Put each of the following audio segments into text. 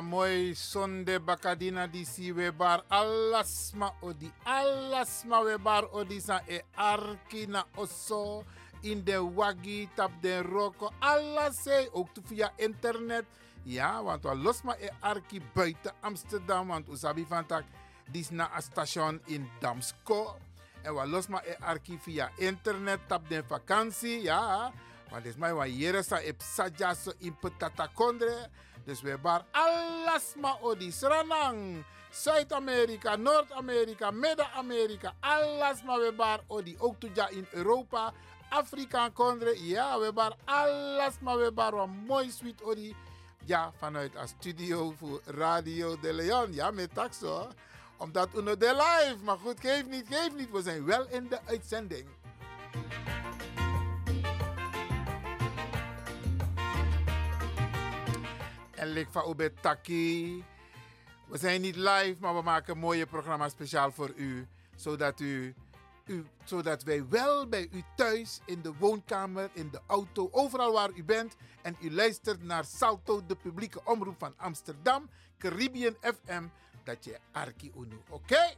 Amoy sonde bakadina di si we bar alasma odi alasma we bar odi sa e arki na oso in de wagi tap de roko alase ook tu via internet. Ja want we losma e arki buiten Amsterdam want usabi van tak dis na a station in Damsko. En we losma e arki via internet tap de vakantie ja. Want is mij wa jere sa e psaja so in dus we bar alles ma odi Sranang, Zuid-Amerika, Noord-Amerika, Midden-Amerika, alles ma we bar odi. Ook toja in Europa, Afrika kondre. Ja, we bar alles ma we bar een mooi sweet odi. Ja, vanuit een studio voor Radio de Leon. Ja, met taxo. Omdat we de live. Maar goed, geef niet, geef niet. We zijn wel in de uitzending. En lik van Ube Taki. We zijn niet live, maar we maken een mooie programma speciaal voor u. Zodat, u, u, zodat wij wel bij u thuis, in de woonkamer, in de auto, overal waar u bent. En u luistert naar Salto, de publieke omroep van Amsterdam, Caribbean FM. Dat je Arki Unu, oké?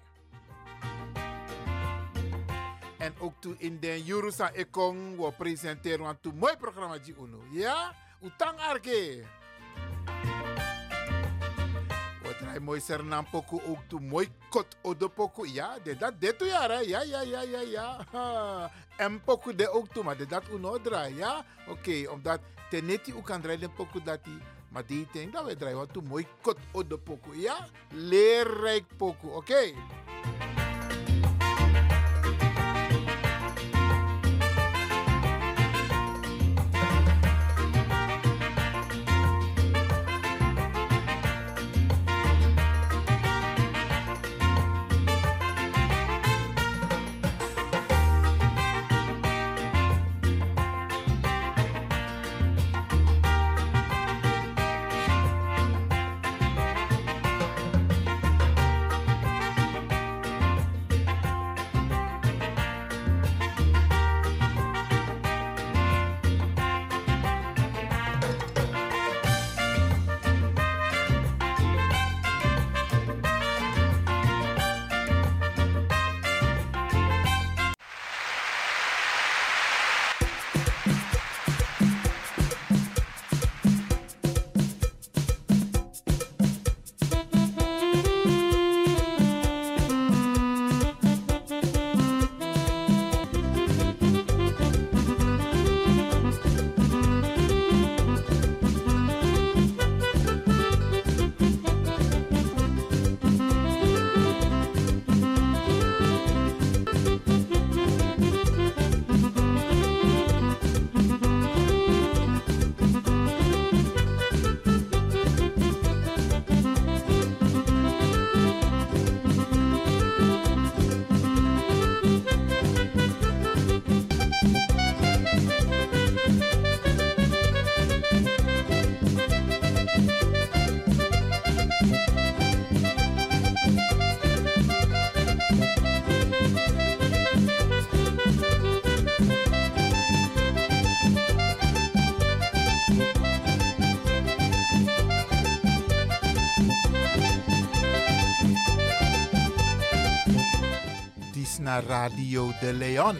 En ook toe in de Jurusa Ekong, we presenteren een mooi programma. Ja? Utang Arki. Hij mooi sernam poku ook toe mooi kot odo poku. Ja, de dat de toe ja, ja, ja, ja, ja, ja. En poku de ook toe, maar de dat uno draai, ja. Oké, okay, omdat teneti ook kan draaien poku dat die. Maar die denk dat we draaien wat toe mooi kot odo poku, ja. Leerrijk poku, oké. Okay. Radio de Leon.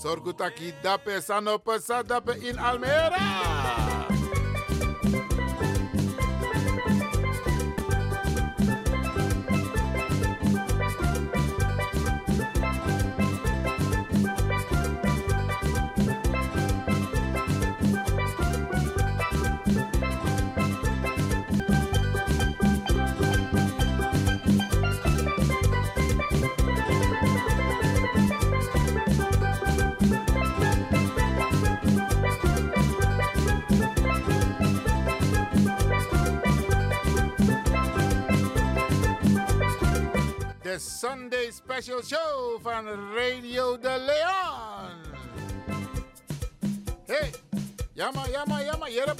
Sorgutaki dape sanope sadape in Almere. Sunday Special Show van Radio de Leon. Hey, jamma, jamma, jammer, Jere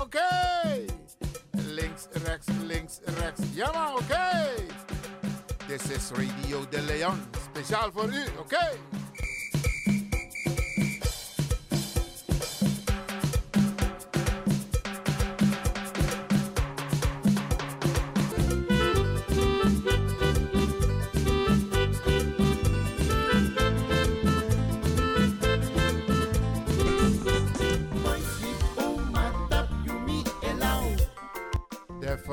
oké. Links, rechts, links, rechts. yama, oké. This is Radio de Leon. Speciaal voor u, oké.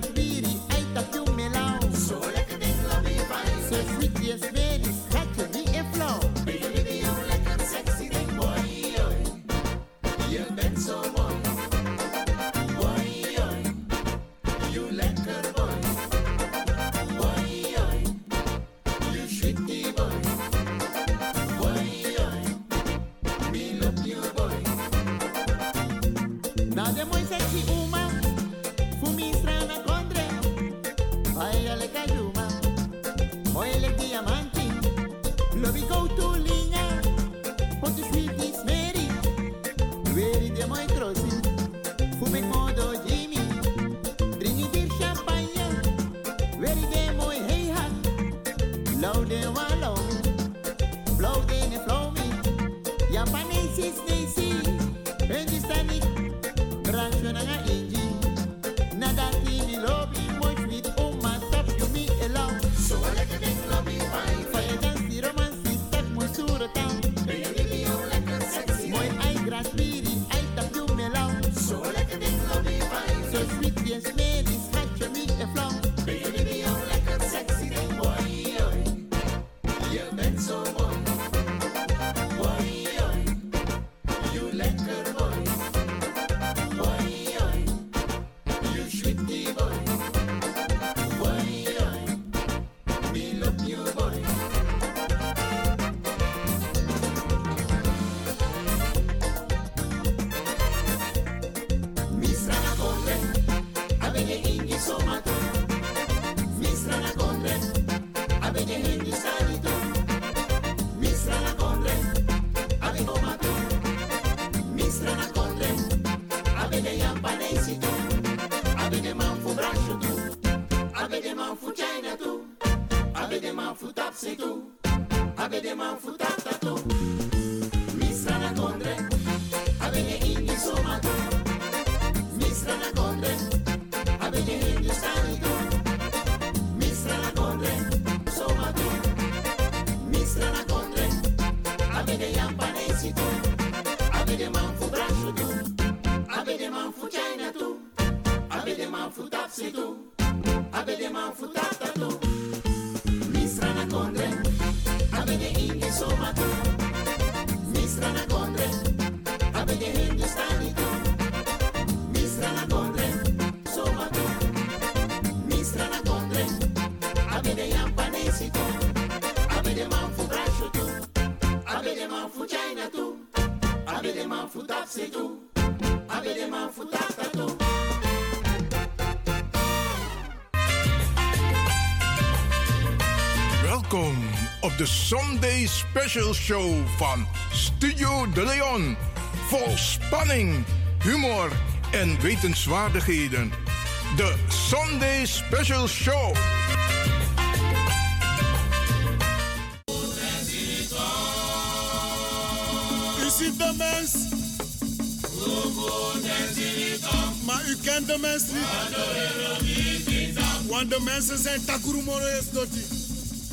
that we de Sunday Special Show van Studio De Leon. Vol spanning, humor en wetenswaardigheden. De Sunday Special Show. U ziet de mens. Maar u kent de mens niet. Want de mensen zijn takurumoro is.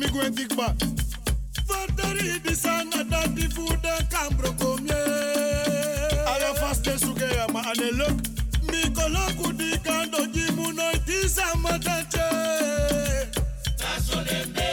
me go and dig back. Father, the sun the food and come broke me. I fast the sugar, ma, and look. Me colo could dig and jimu no tis and matanche. That's what they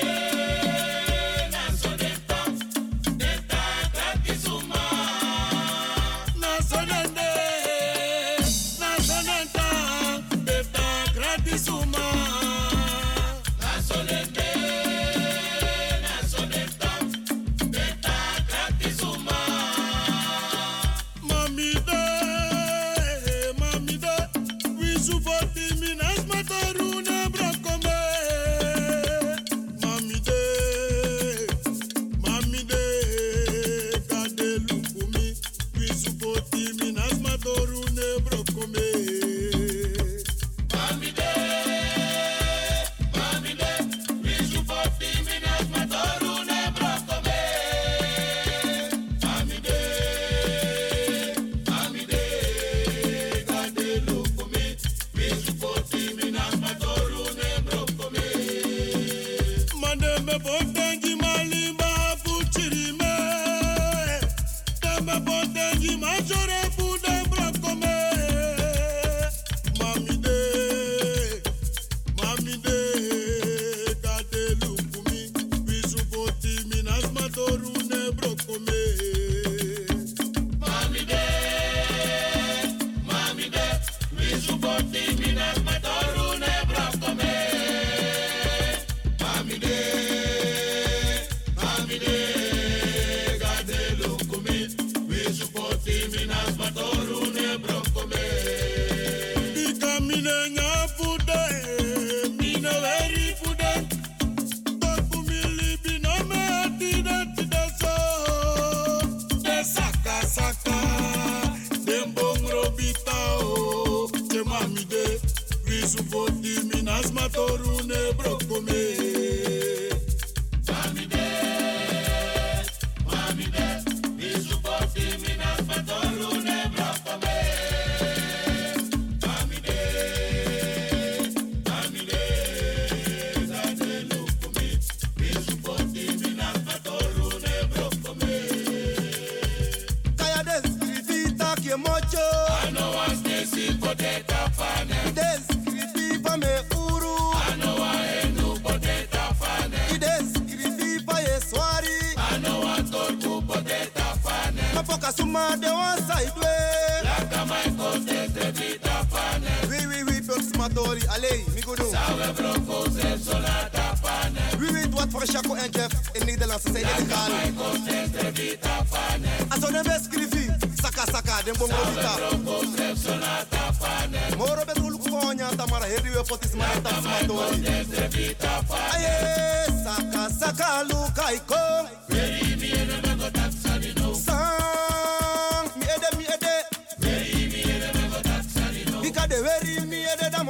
story, allez, Migoudou. Ça we proposer sur la tapane. Oui, oui, doit voor chaque un Jeff. En Nederland, ze zijn illegaal. La tapane de tapane. Als on hem escrivi, saka saka, den bongo vita. Ça we proposer sur la tapane. Moro betul kuonya, tamara heri we potis mane taps matori. La tapane de tapane. Aye, saka saka, luka ikon.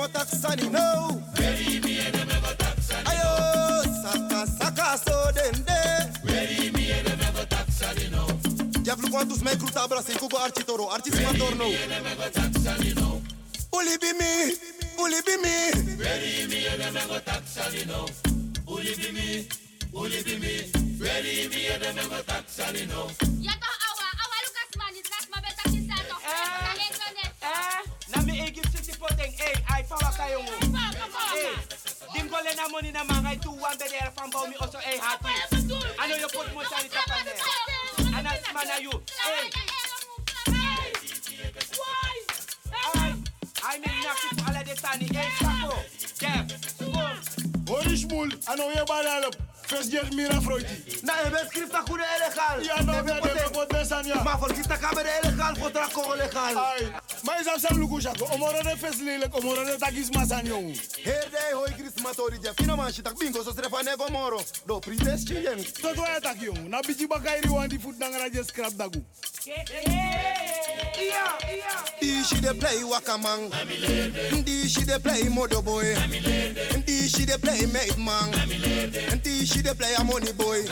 go tax and he. Very me and them go tax and he. Saka saka so den. Very me and them go tax and he know. Diablo quantos me cruta brasa e cugo artitoro artista torno. Very me and them go tax and he. Uli be me, uli be me. Very me and them go tax and he. Uli be me, uli be me. Very me and them go tax and he. Yato awa awa Lucas man is last ma better sister. Eh. Eh fama kayo mo. Hey, dinggole na mo ni na mga ituwan bedera pang baumi oso eh hati. Ano yung put mo sa nita pa niya? Anas manayu. Hey. why? I'm in Naki Paladetani. Hey, Sako, Jeff, Boom. Holy Shmuel, ano yung balalap? Fesjet mira frojti Na ebe skrifta kune elegal Ja no ebe ebe potesanja Ma folkista kamere elegal kontra koro legal Ai Ma izam sam luku jako Omoro de fes lelek Omoro de takis masanyo Herde hoi krismatori je Fino man shitak bingo so strefa nego moro. Do prites chiyen Toto ya tak yo. Na biji bakairi wandi food nangara je scrap dagu. Yeah, yeah. She dey play Wakamang. Dee she dey play Modo Boy. Dee she dey play Made Man. She dey play a Money Boy.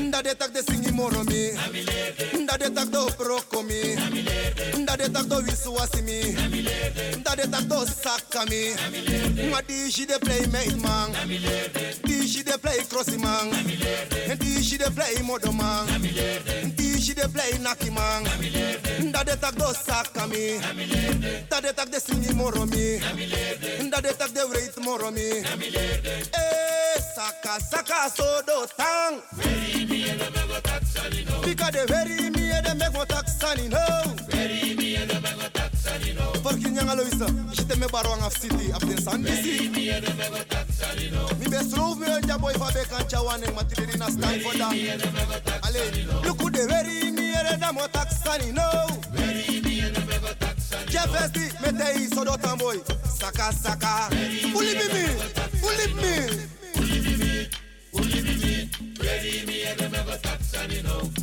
Nda de tak de singi moro mi. Nda de tak do proko mi. Nda de tak do wisuwasi mi. Nda de tak do saka mi. Ma di she dey play Made Man. Di she dey play Crossy Man. Di she dey play Modo Man. She dey play Naki Man. Nda de tak do saka mi. Nda de tak de singi moro mi. Nda de tak de wreith moro mi. Eh, saka saka so do tang. Bika de very mi e de meg mo taksani no. Forki nyanga loisa, jite me city, san bisi. Me matiri na stand for that. Look who no. Saka saka. No.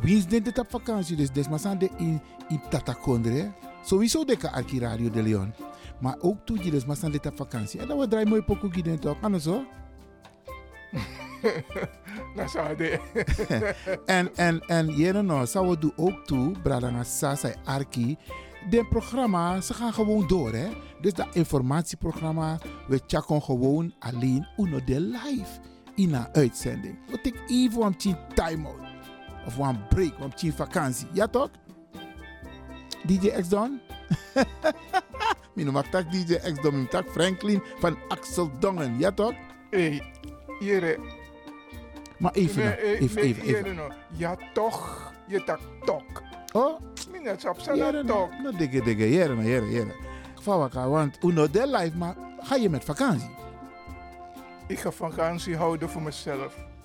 Wie is dit op vakantie? Dus des maar zijn de in in Tatakondre. Sowieso de arki Radio de Leon. Maar ook toe gids maar zijn dit op vakantie. En dan we draaien mooi pokoe gids toch? Anders zo. Nou, zou de. En, en, en jere nou, zou we doen ook toe, Bradanga Sasa Arki. De programma, ze gaan gewoon door, hè. Dus dat informatieprogramma, we checken gewoon alleen uno de live in een uitzending. We take even een tien time-out. Of een break, een tien vakantie. Ja toch? DJ X Don? Mijn noem tak DJ X Don, mijn tak Franklin van Axel Dongen. Ja toch? Hé, hier. Maar even, nou, even, even, even. Ja, toch. Je tak tok. Oh, Minets op zijn Jere, tok. no, no, digge, digge, jere, jere, jere. Elkaar, want uno de life, maar ga je met vakantie? Ik ga vakantie houden voor mezelf.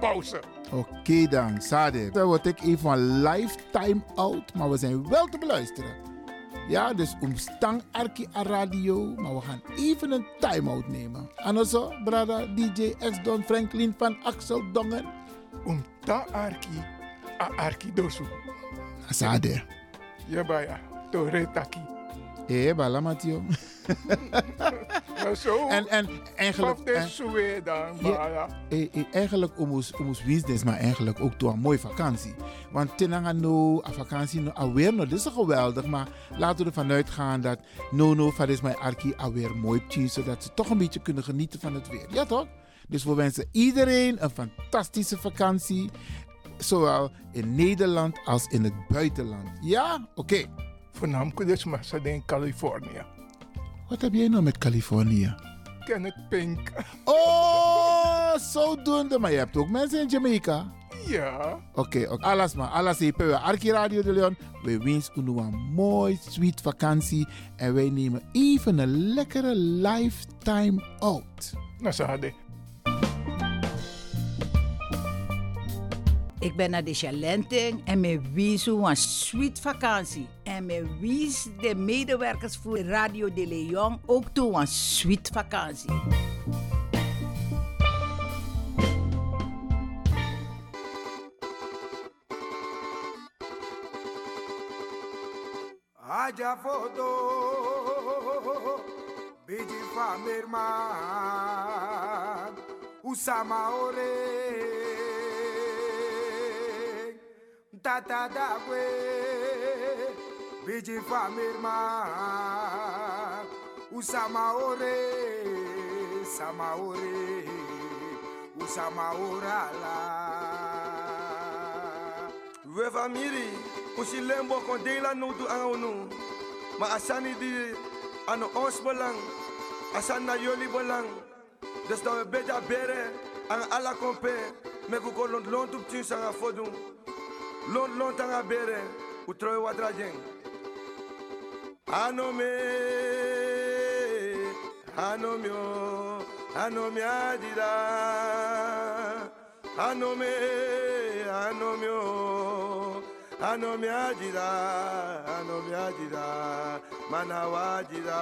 pauze. Oké dan, Sade. Dan word ik even van lifetime out, maar we zijn wel te beluisteren. Ja, dus omstang Arki a radio, maar we gaan even een time-out nemen. En also, brada DJ X-Don Franklin van Axel Dongen. Om ta arki, a arki dosu. Sade. Ja, baya. To retaki. Eh, bala zo, En, en eigenlijk... en- dan, Ja. eh, eh, eigenlijk omus omus business, maar eigenlijk ook door een mooie vakantie. Want tenanga no, a vakantie no, alweer no, dit is geweldig, maar laten we ervan uitgaan dat no no, van is mijn arki alweer mooi tien, zodat ze toch een beetje kunnen genieten van het weer. Ja toch? Dus we wensen iedereen een fantastische vakantie, zowel in Nederland als in het buitenland. Ja? Oké. Voornamelijk dus in Californië. Wat heb jij nou met Californië? Kenneth Pink. Oh, zodoende. Maar je hebt ook mensen in Jamaica. Ja. Oké, oké. alles maar. Alles hier bij Arki Radio de Leon. We wensen u een mooi, sweet vakantie. En wij nemen even een lekkere lifetime out. Nou, hadden. Ik ben naar de Chalenting en me wies een sweet vakantie. En me wies de medewerkers voor Radio de Leon ook toe een sweet vakantie. Haja foto, biji famirman, usama ore, Tata dagwe Biji famirma Usamaore Samaore Usamaorala Weva miri kusi lembo kon deila no du anu Ma asani di Anu ons belang Asan na yoli belang Dus beja bere Ang ala kompe Me kukolon lontup sanga fodun lont lontan a bere u troy watra jeng anome anomio anome adira. Anome anomio anome adira anome adira mana wajira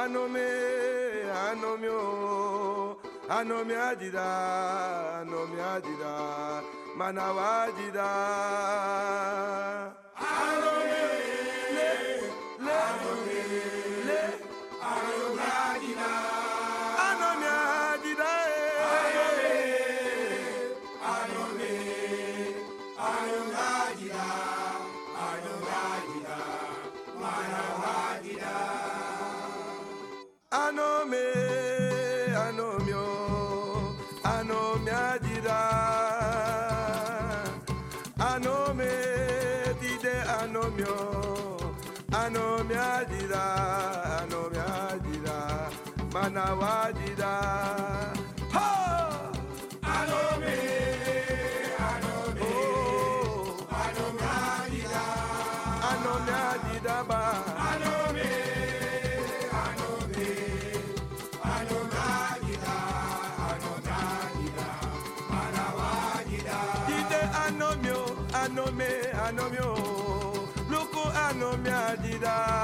anome anomio anomi adida anomi adida manawajida Awadida. Anomio, anomio, luku anomia dida.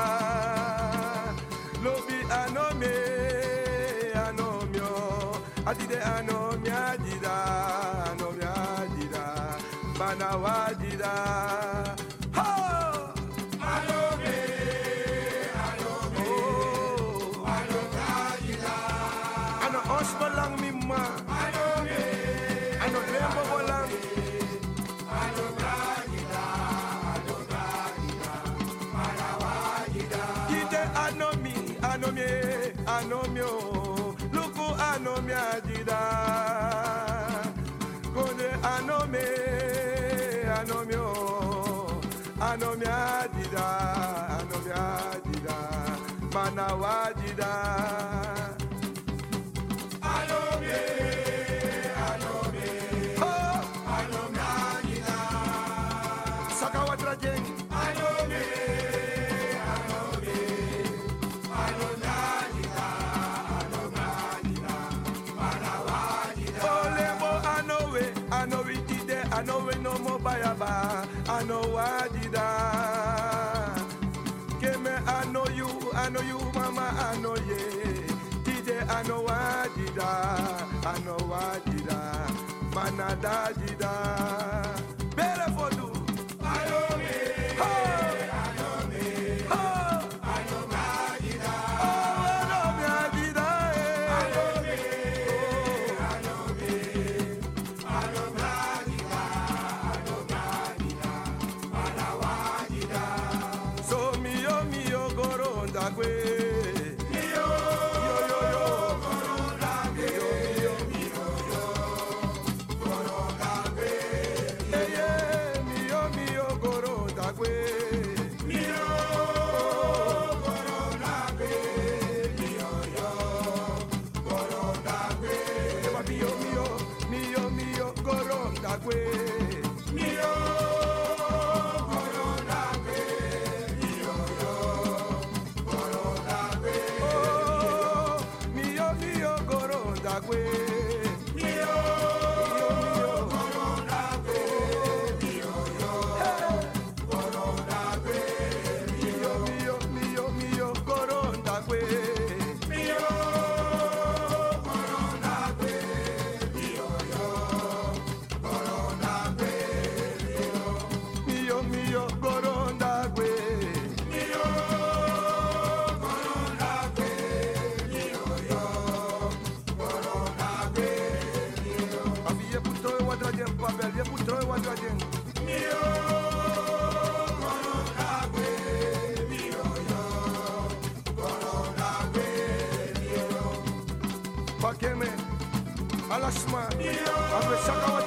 ano mi adida, ano mi adida, mana sakawatra jeng. Anomi anomi anomiadida anomiadida manawajida olemo anowe anowi dide anowe no mo bayaba anowa. dida, I know I dida, did dida. again. Pakeme, Alashma, Abesakawa.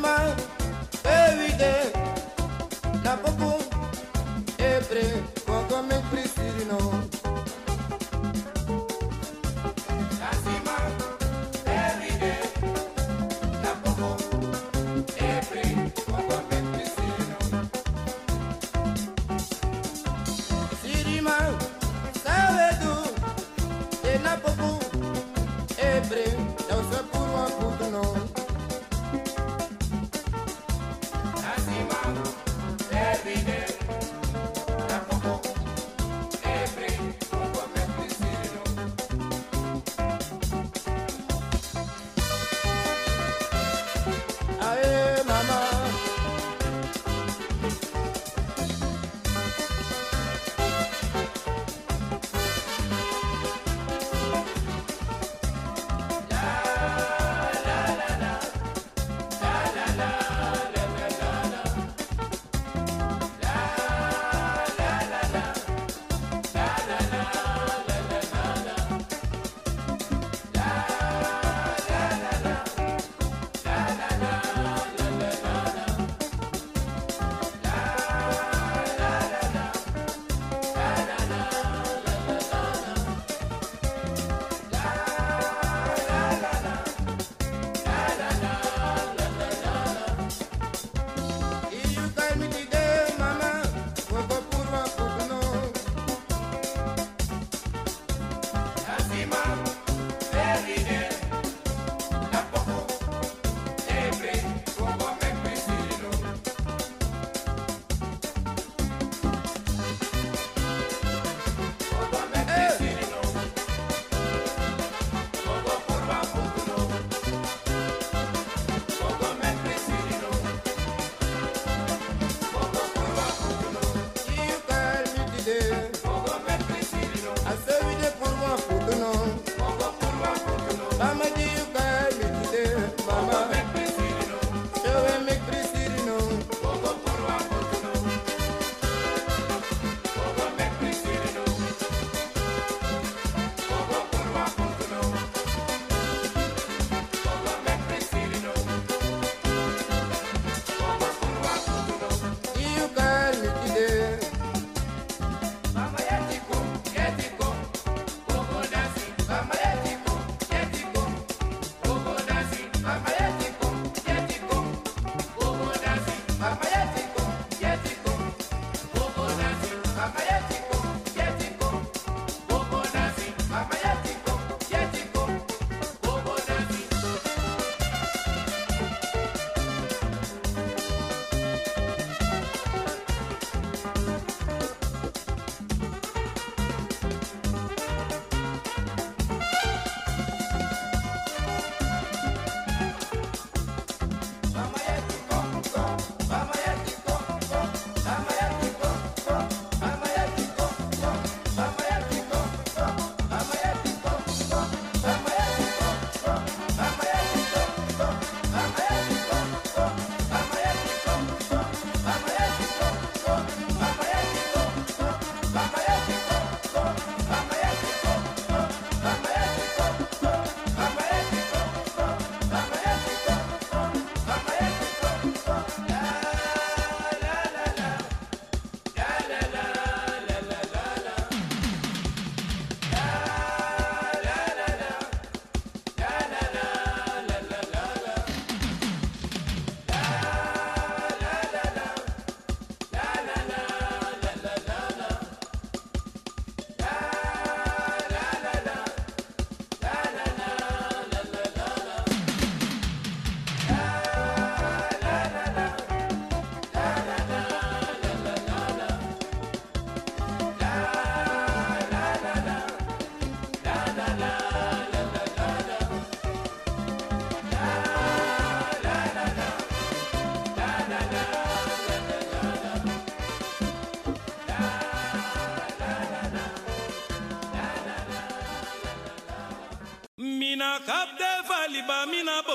man.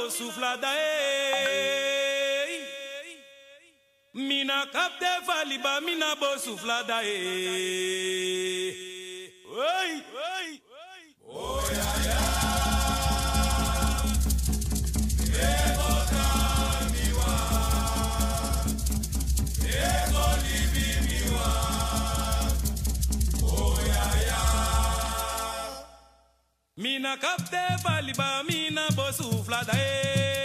sufla eh. Mina cap de valiba, mina bo sufla dae eh. mina kapte paliba mina bosufla dae.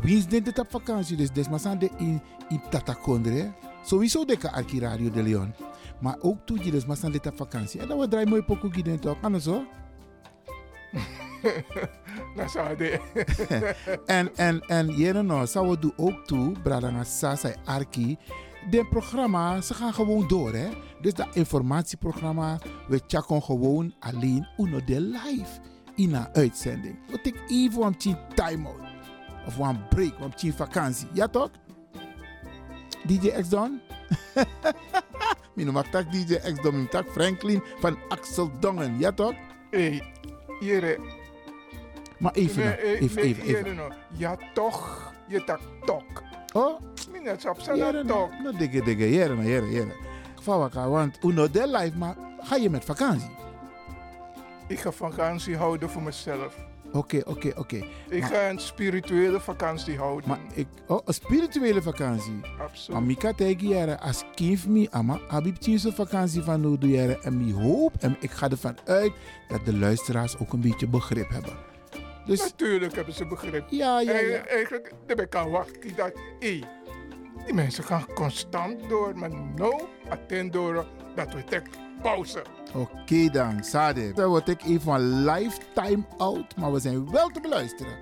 Wie is dit op vakantie? Dus des maar zijn de in in Tatakondre. Sowieso de arki Radio de Leon. Maar ook toe maar zijn dit op vakantie. En dan we draaien mooi pokoe gids toch? Anders zo. Dat zou de. en en en jere nou, zou we doen ook toe, Bradanga Sasa Arki. De programma, ze gaan gewoon door hè. Dus dat informatieprogramma, we checken gewoon alleen uno de live in een uitzending. We take even een tien time-out. Of een break, een tien vakantie. Ja toch? DJ X Don? Mijn mag tak DJ X Don, mijn tak Franklin van Axel Dongen. Ja toch? Hé, Jere. Maar even, nou, eh, even, even, even. nou. Ja, toch. Je tak tok. Oh? Minet sap sa Jere, na nou, tok. nou, dikke, dikke, jere, nou, jere, jere. Fawaka, want uno de live, maar ga je met vakantie? Ik ga vakantie houden voor mezelf. Oké, oké, oké. Ik Maar- ga een spirituele vakantie houden. Maar ik, oh, een spirituele vakantie. Absoluut. Maar Mika tegen jaren, als kind me, ama, abib tien vakantie van doe jaren. En ik hoop, en ik ga ervan uit, dat de luisteraars ook een beetje begrip hebben. Dus, Natuurlijk hebben ze begrip. Ja, ja, ja. En, eigenlijk, daar ben ik aan wachten dat, hé, die mensen gaan constant door, maar nou, attend door dat we tek pauze. oké dan, Sade. Dan word ik even een lifetime out, maar we zijn wel te beluisteren.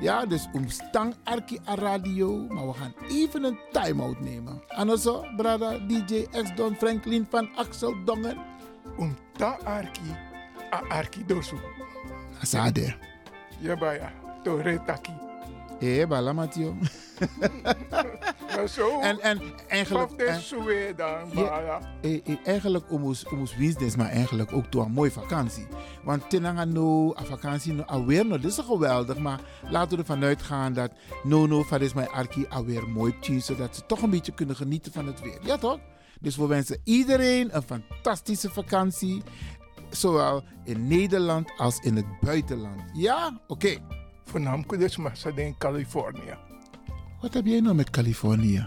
Ja, dus omstang Arki a radio, maar we gaan even een time-out nemen. En zo, brada, DJ X Don Franklin van Axel Dongen. Om ta Arki, a Arki dosu. Sade. Ja, baya, to retaki. Eh, bala Matio. Maar zo, En, en eigenlijk... Dan, Ja, eh, eh, eigenlijk om business, maar eigenlijk ook door een mooie vakantie. Want tenanga no, a vakantie no, alweer no, dit is geweldig, maar laten we ervan uitgaan dat no no, van is mijn arki alweer mooi tien, zodat ze toch een beetje kunnen genieten van het weer. Ja toch? Dus we wensen iedereen een fantastische vakantie, zowel in Nederland als in het buitenland. Ja? Oké. Voornamelijk dus maar ze in Californië. Wat heb jij nou met Californië?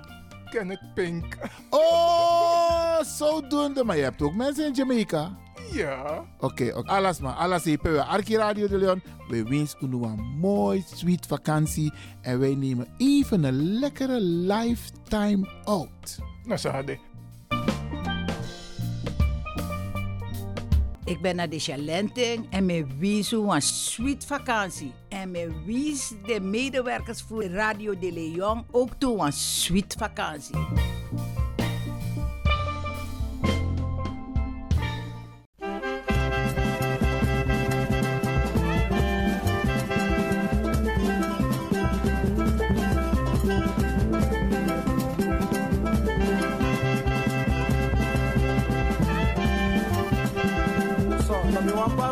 Kenneth Pink. Oh, zodoende. Maar je hebt ook mensen in Jamaica. Ja. Oké, oké. Alles maar. Alles. We Arki Radio de Leon. We wensen u een mooi, sweet vakantie. En wij nemen even een lekkere lifetime out. Nou, hadden. Ik ben naar de Chalenting en me wies een sweet vakantie. En me wies de medewerkers voor Radio de Leon ook toe een sweet vakantie.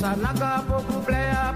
Salaga beaucoup plaire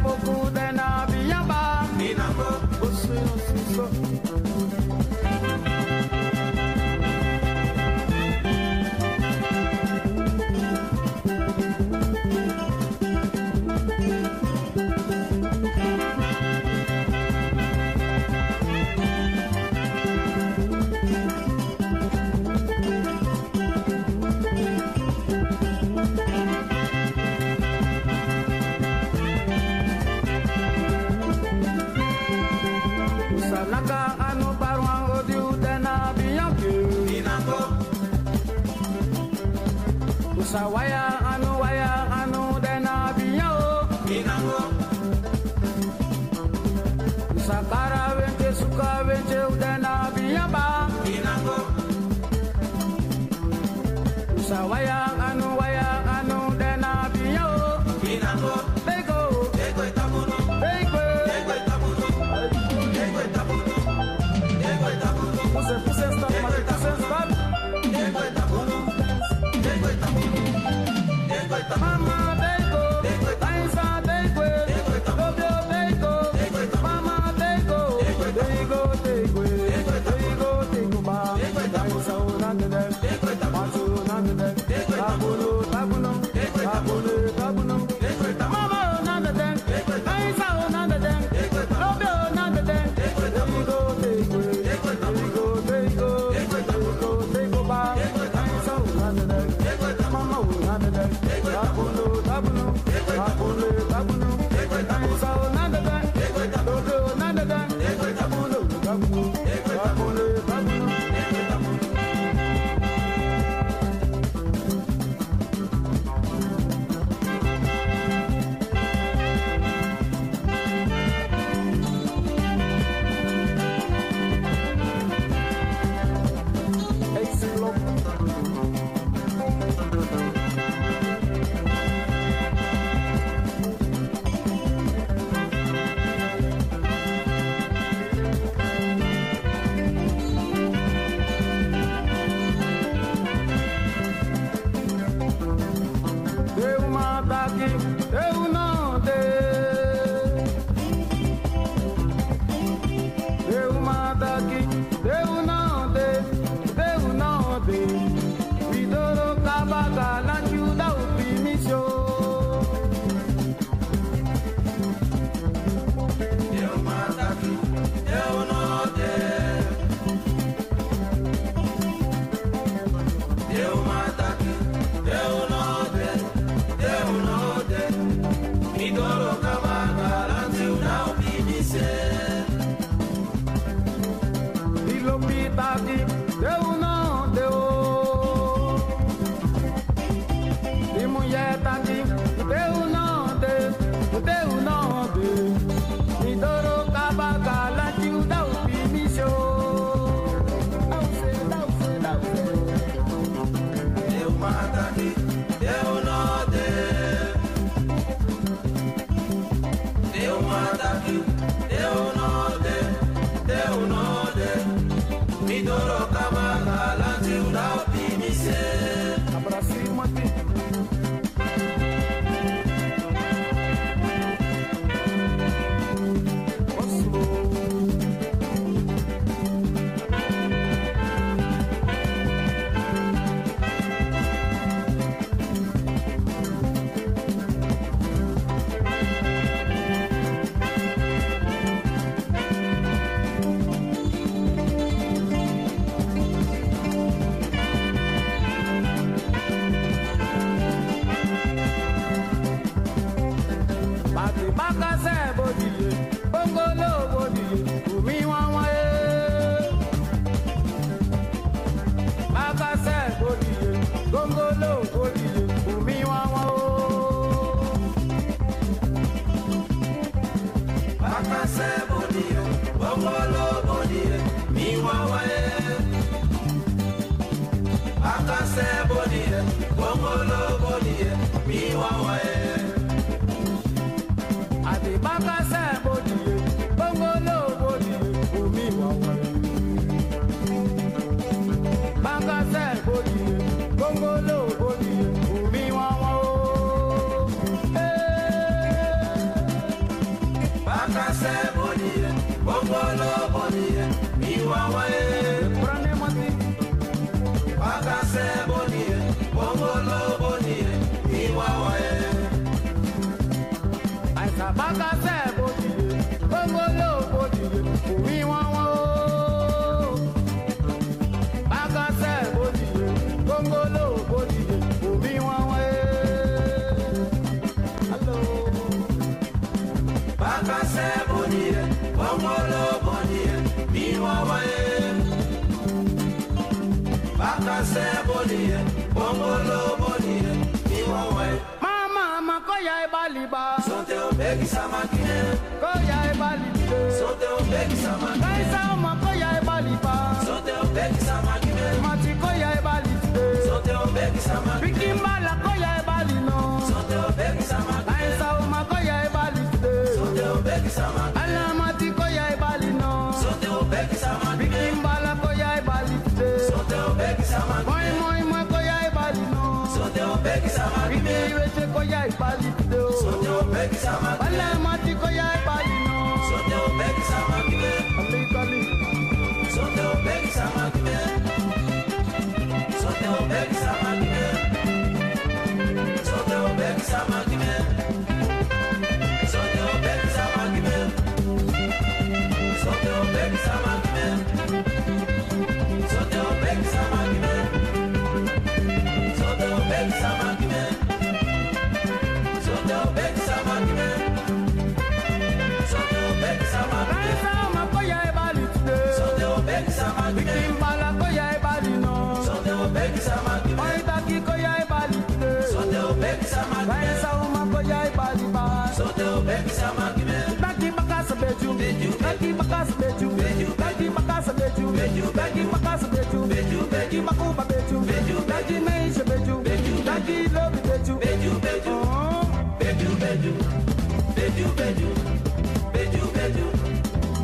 I've been. baliba sote obekisa makine. Koya ebalibe sote obekisa makine. Kaisa oma koya ebaliba sote obekisa makine. Mati koya ebalibe sote obekisa makine. Bikimbala koya ebalino ya ipali pide beg, Sote o beki sama pide. Wale beg, ko ya ipali makuba beju beju daji meisha beju beju daji lobi beju beju beju beju beju beju beju beju beju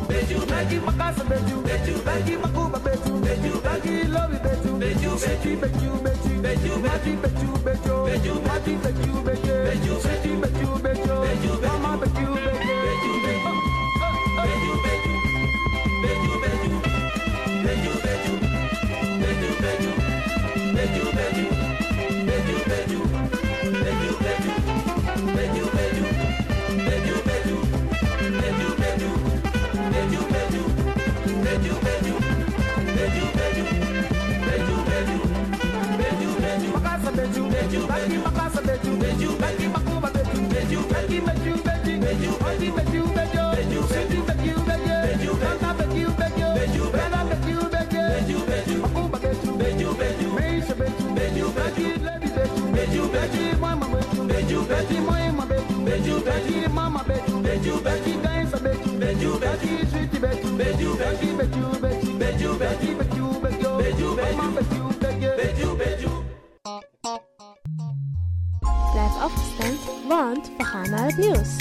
beju daji makasa beju beju daji makuba beju beju daji lobi beju beju beju beju beju beju daji beju beju beju daji beju beju beju beju beju beju mama beju Blijf afgestemd, want we gaan naar het nieuws.